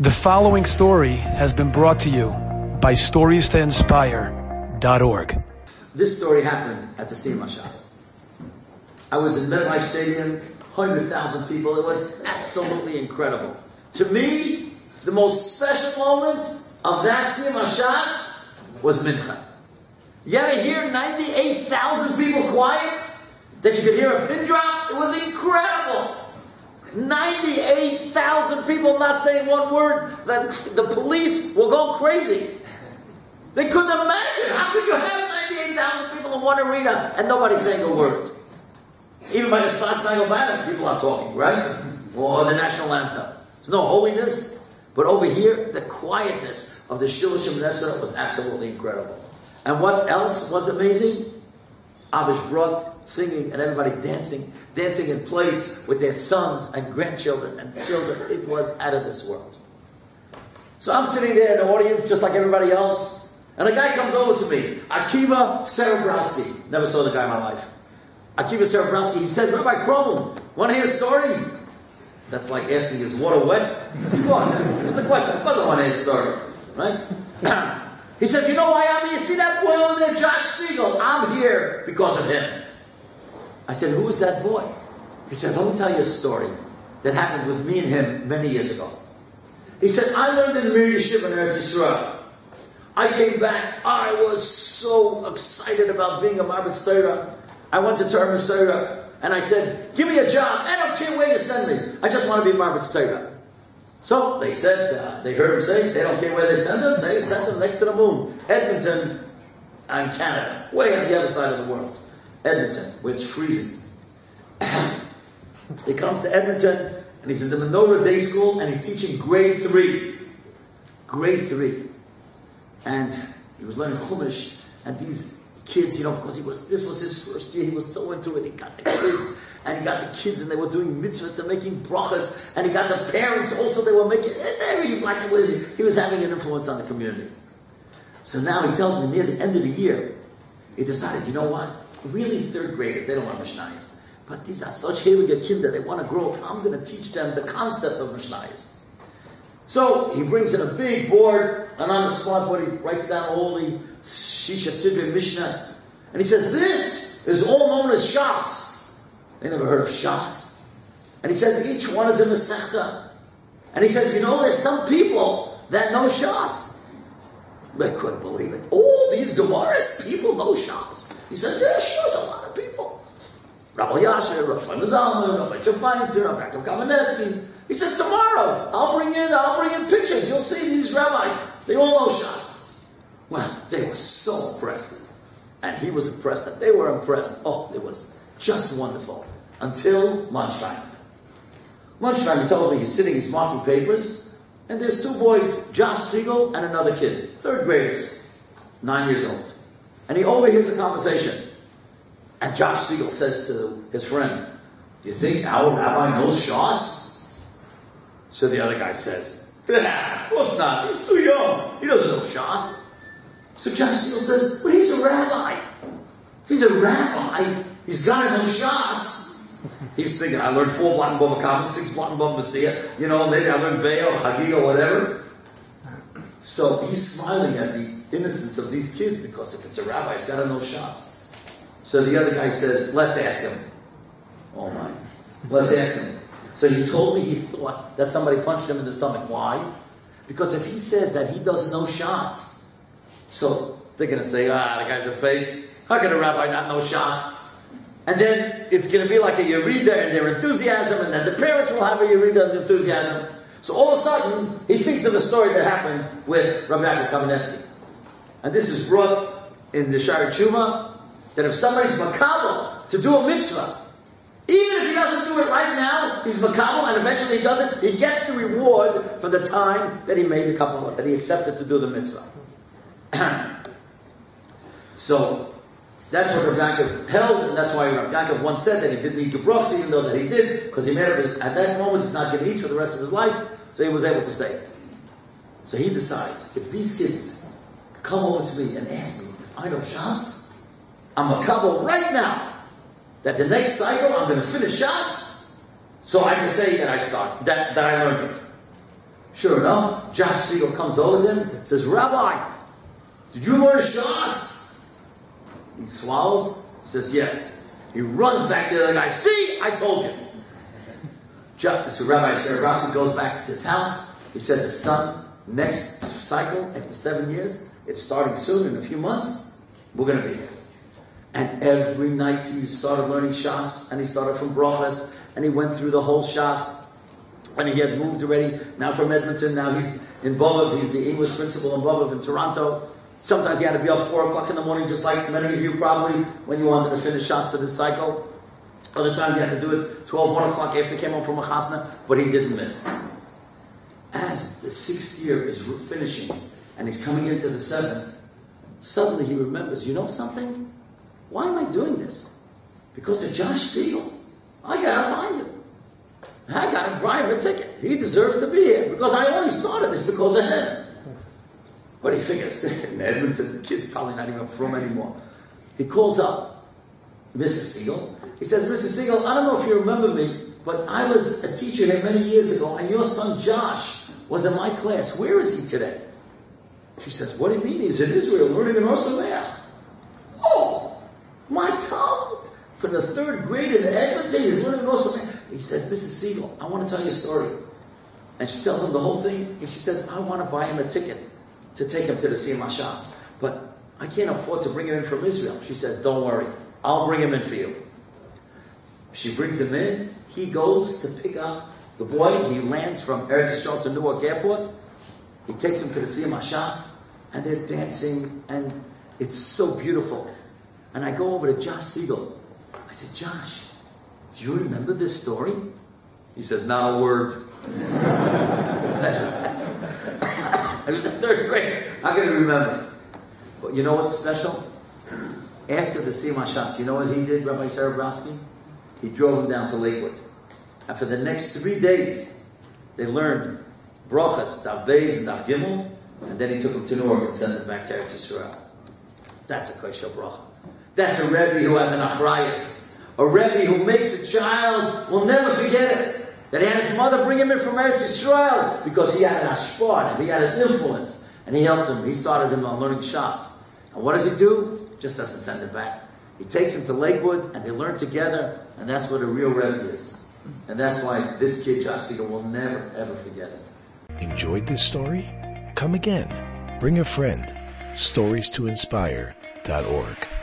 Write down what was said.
The following story has been brought to you by StoriesToInspire.org. This story happened at the Shas. I was in MetLife Stadium, 100,000 people. It was absolutely incredible. To me, the most special moment of that Shas was Mincha. You ever hear 98,000 people quiet? That you could hear a pin drop? It was incredible. 98,000 people not saying one word, that the police will go crazy. They couldn't imagine. How could you have 98,000 people in one arena and nobody saying a word? Even by the Spangled Banner, people are talking, right? Or the national anthem. There's no holiness, but over here, the quietness of the Shemoneh Esrei was absolutely incredible. And what else was amazing? Abish Brodt singing and everybody dancing, dancing in place with their sons and grandchildren and children. It was out of this world. So I'm sitting there in the audience just like everybody else, and a guy comes over to me, Akiva Serebrowski. Never saw the guy in my life. Akiva Serebrowski, he says, Rabbi Krohn, want to hear a story? That's like asking, is water wet? Of course. It's a question. Of course I want to hear a story. Right? he says, you know why I'm here? You see that boy over there, Josh Siegel? I'm here because of him. I said, Who is that boy? He said, Let me tell you a story that happened with me and him many years ago. He said, I learned in the Mir Yeshiva in Eretz Yisrael. I came back, I was so excited about being a Marbitz Torah. I went to Torah Umesorah, and I said, Give me a job. I don't care where you send me. I just want to be Marbitz Torah. So they said, uh, they heard him say, they don't care where they send him, they sent him next to the moon, Edmonton and Canada, way on the other side of the world. Edmonton, where it's freezing. he comes to Edmonton, and he's in the Menorah Day School, and he's teaching grade three. Grade three. And he was learning Chumash, and these kids, you know, because he was, this was his first year, he was so into it, he got the kids, and he got the kids, and they were doing mitzvahs and making brachas, and he got the parents also, they were making, every, like it was, he was having an influence on the community. So now he tells me near the end of the year, he decided, you know what? Really third graders, they don't want Mishnayos. But these are such heilige kinder, they want to grow up. I'm going to teach them the concept of Mishnayos. So he brings in a big board, and on the spot board he writes down all the Shisha Sidri Mishnah. And he says, This is all known as Shas. They never heard of Shas. And he says, Each one is a Masechta. And he says, You know, there's some people that know Shas. They couldn't believe it. All these Gemaras, people know Shas. He says, yeah, sure, it's a lot of people. Rabbi Yasher, Rabbi Shlomo Rabbi Feinstein, Rabbi Yaakov Kamenetsky. He says, tomorrow, I'll bring in, I'll bring in pictures. You'll see these rabbis. They all know Shas. Well, they were so impressed. And he was impressed, and they were impressed. Oh, it was just wonderful. Until lunchtime. Lunchtime, he tells me he's sitting, he's marking papers, and there's two boys, Josh Siegel and another kid, third graders, nine years old. And he overhears the conversation. And Josh Siegel says to his friend, Do you think our rabbi knows Shas? So the other guy says, Of course not. He's too young. He doesn't know Shas. So Josh Siegel says, But he's a rabbi. If he's a rabbi, he's got to know Shas. He's thinking, I learned four and bava six block and bava You know, maybe I learned Bay or Hagig or whatever. So he's smiling at the innocence of these kids because if it's a rabbi, he's got to know Shas. So the other guy says, let's ask him. Oh my. Let's ask him. So he told me he thought that somebody punched him in the stomach. Why? Because if he says that he doesn't know Shas, so they're going to say, ah, the guy's a fake. How can a rabbi not know Shas? And then it's going to be like a Yerida and their enthusiasm, and then the parents will have a Yerida and enthusiasm. So all of a sudden, he thinks of a story that happened with Rabbi Yaakov Kamenetsky. And this is brought in the Shari Chuma, that if somebody's makabel to do a mitzvah, even if he doesn't do it right now, he's makabel, and eventually he does it, he gets the reward for the time that he made the kabbalah, that he accepted to do the mitzvah. so, that's what Rabbi Yaakov held, and that's why Rabbi Yaakov once said that he didn't eat gebrachs, even though that he did, because he made it at that moment he's not going to eat for the rest of his life, so he was able to say it. So he decides, if these kids come over to me and ask me if I know Shas, I'm a couple right now that the next cycle I'm going to finish Shas, so I can say that I start that, that I learned it. Sure enough, Josh Siegel comes over to him, says, Rabbi, did you learn Shas? He swallows, says, yes. He runs back to the other guy, see, I told you. So Rabbi Sarabasi goes back to his house. He says, his son, next cycle, after seven years, it's starting soon, in a few months, we're going to be here. And every night he started learning Shas, and he started from Brachas, and he went through the whole Shas, and he had moved already, now from Edmonton, now he's in Bobov, he's the English principal in Bobov in Toronto. Sometimes he had to be up 4 o'clock in the morning, just like many of you probably, when you wanted to finish Shas for this cycle. Other times he had to do it 12, 1 o'clock after came home from a chasna, but he didn't miss. As the sixth year is finishing, and he's coming into the seventh, suddenly he remembers, you know something? Why am I doing this? Because of Josh Siegel. I gotta find him. I gotta buy him a ticket. He deserves to be here because I only started this because of him. But he figures in Edmonton, the kid's probably not even from anymore. He calls up Mrs. Siegel. He says, Mrs. Siegel, I don't know if you remember me, but I was a teacher here many years ago, and your son Josh was in my class. Where is he today? She says, What do you mean? He's in Israel learning in Ohr Somayach. Oh, my child! For the third grade in Edmonton, he's learning in Ohr Somayach. He says, Mrs. Siegel, I want to tell you a story. And she tells him the whole thing, and she says, I want to buy him a ticket to take him to the Hashas. But I can't afford to bring him in from Israel. She says, Don't worry, I'll bring him in for you. She brings him in, he goes to pick up the boy, he lands from Eretz Yisrael to Newark Airport, he takes him to the Hashas, and they're dancing, and it's so beautiful. And I go over to Josh Siegel. I said, Josh, do you remember this story? He says, Not a word. I was a third grader. How can I remember? But you know what's special? After the Siyum Hashas, you know what he did, Rabbi Sarabowski? He drove him down to Lakewood. And for the next three days, they learned Brachas, Daf Beis, and Daf Gimel, and then he took him to Newark and sent him back to Eretz Yisrael. That's a Koshel Bracha. That's a Rebbe who has an Achrayas a Rebbe who makes a child will never forget it. That he had his mother bring him in from Eretz Yisrael because he had an hashpa'ah, he had an influence, and he helped him. He started him on learning Shas. And what does he do? Just doesn't send him back. He takes him to Lakewood, and they learn together, and that's what a real Rebbe is. And that's why this kid, Josh will never, ever forget it. Enjoyed this story? Come again. Bring a friend. Stories to inspire.org.